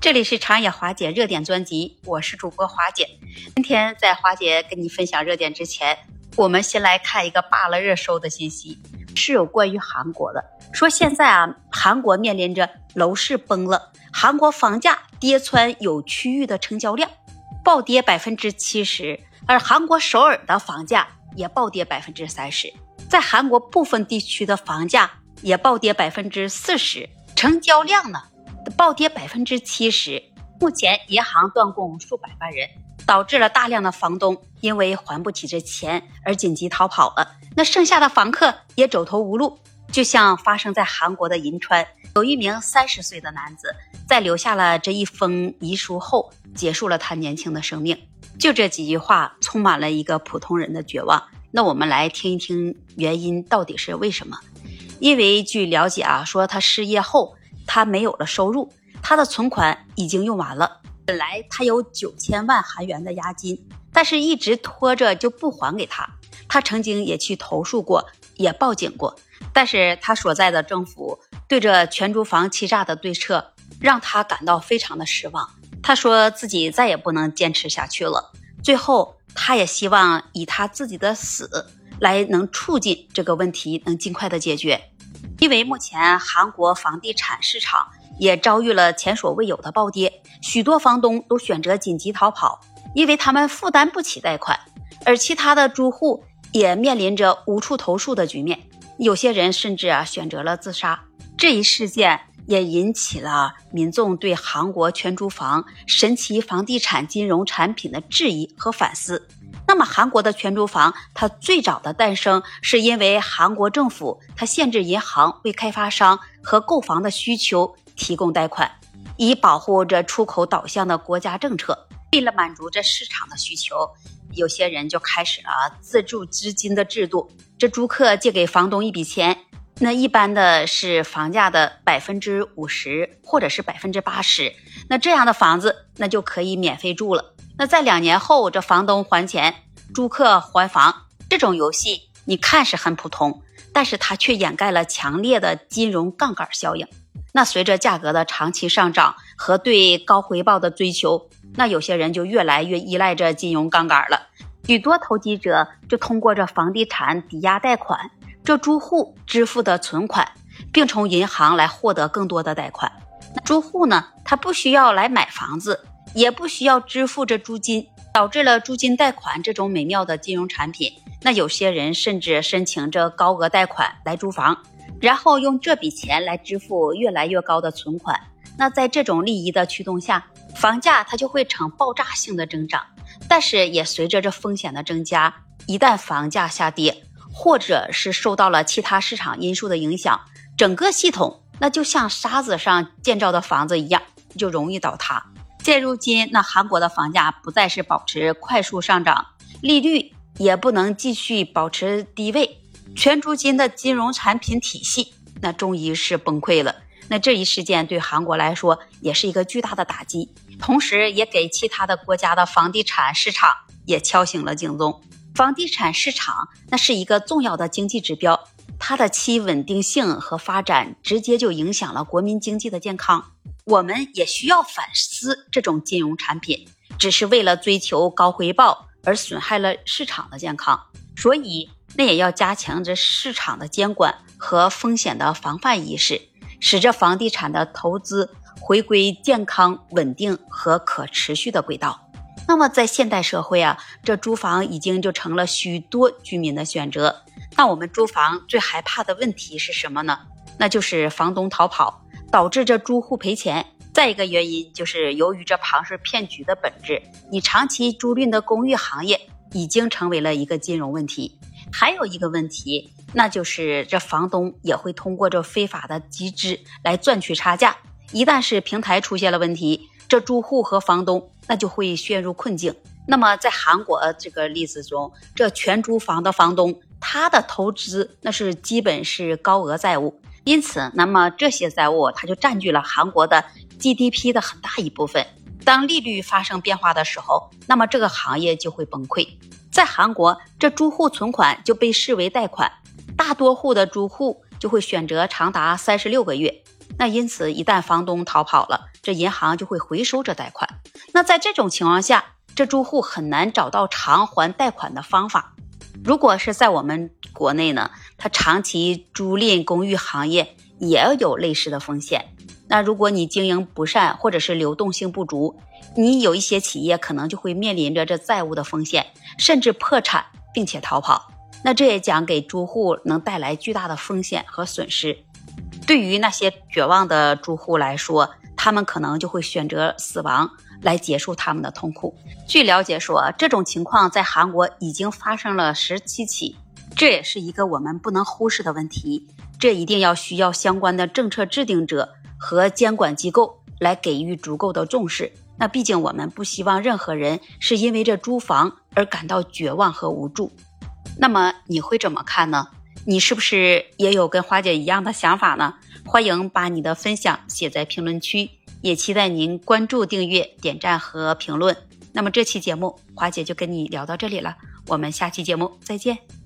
这里是长野华姐热点专辑，我是主播华姐。今天在华姐跟你分享热点之前，我们先来看一个罢了热搜的信息，是有关于韩国的。说现在啊，韩国面临着楼市崩了，韩国房价跌穿有区域的成交量，暴跌百分之七十，而韩国首尔的房价也暴跌百分之三十，在韩国部分地区的房价也暴跌百分之四十，成交量呢？暴跌百分之七十，目前银行断供数百万人，导致了大量的房东因为还不起这钱而紧急逃跑了。那剩下的房客也走投无路，就像发生在韩国的银川，有一名三十岁的男子在留下了这一封遗书后，结束了他年轻的生命。就这几句话，充满了一个普通人的绝望。那我们来听一听原因到底是为什么？因为据了解啊，说他失业后。他没有了收入，他的存款已经用完了。本来他有九千万韩元的押金，但是一直拖着就不还给他。他曾经也去投诉过，也报警过，但是他所在的政府对着全租房欺诈的对策，让他感到非常的失望。他说自己再也不能坚持下去了。最后，他也希望以他自己的死来能促进这个问题能尽快的解决。因为目前韩国房地产市场也遭遇了前所未有的暴跌，许多房东都选择紧急逃跑，因为他们负担不起贷款，而其他的租户也面临着无处投诉的局面，有些人甚至啊选择了自杀。这一事件也引起了民众对韩国全租房神奇房地产金融产品的质疑和反思。那么，韩国的全租房，它最早的诞生是因为韩国政府它限制银行为开发商和购房的需求提供贷款，以保护着出口导向的国家政策。为了满足这市场的需求，有些人就开始了自助资金的制度。这租客借给房东一笔钱，那一般的是房价的百分之五十或者是百分之八十，那这样的房子那就可以免费住了。那在两年后，这房东还钱，租客还房，这种游戏你看是很普通，但是它却掩盖了强烈的金融杠杆效应。那随着价格的长期上涨和对高回报的追求，那有些人就越来越依赖这金融杠杆了。许多投机者就通过这房地产抵押贷款，这租户支付的存款，并从银行来获得更多的贷款。那租户呢，他不需要来买房子。也不需要支付这租金，导致了租金贷款这种美妙的金融产品。那有些人甚至申请着高额贷款来租房，然后用这笔钱来支付越来越高的存款。那在这种利益的驱动下，房价它就会呈爆炸性的增长。但是也随着这风险的增加，一旦房价下跌，或者是受到了其他市场因素的影响，整个系统那就像沙子上建造的房子一样，就容易倒塌。现如今，那韩国的房价不再是保持快速上涨，利率也不能继续保持低位，全租金的金融产品体系那终于是崩溃了。那这一事件对韩国来说也是一个巨大的打击，同时也给其他的国家的房地产市场也敲醒了警钟。房地产市场那是一个重要的经济指标，它的其稳定性和发展直接就影响了国民经济的健康。我们也需要反思，这种金融产品只是为了追求高回报而损害了市场的健康，所以那也要加强这市场的监管和风险的防范意识，使这房地产的投资回归健康、稳定和可持续的轨道。那么在现代社会啊，这租房已经就成了许多居民的选择。那我们租房最害怕的问题是什么呢？那就是房东逃跑。导致这租户赔钱。再一个原因就是由于这庞氏骗局的本质，你长期租赁的公寓行业已经成为了一个金融问题。还有一个问题，那就是这房东也会通过这非法的集资来赚取差价。一旦是平台出现了问题，这租户和房东那就会陷入困境。那么在韩国这个例子中，这全租房的房东他的投资那是基本是高额债务。因此，那么这些债务它就占据了韩国的 GDP 的很大一部分。当利率发生变化的时候，那么这个行业就会崩溃。在韩国，这租户存款就被视为贷款，大多户的租户就会选择长达三十六个月，那因此一旦房东逃跑了，这银行就会回收这贷款。那在这种情况下，这住户很难找到偿还贷款的方法。如果是在我们国内呢，它长期租赁公寓行业也有类似的风险。那如果你经营不善或者是流动性不足，你有一些企业可能就会面临着这债务的风险，甚至破产并且逃跑。那这也将给租户能带来巨大的风险和损失。对于那些绝望的住户来说，他们可能就会选择死亡来结束他们的痛苦。据了解说，这种情况在韩国已经发生了十七起，这也是一个我们不能忽视的问题。这一定要需要相关的政策制定者。和监管机构来给予足够的重视。那毕竟我们不希望任何人是因为这租房而感到绝望和无助。那么你会怎么看呢？你是不是也有跟花姐一样的想法呢？欢迎把你的分享写在评论区，也期待您关注、订阅、点赞和评论。那么这期节目华姐就跟你聊到这里了，我们下期节目再见。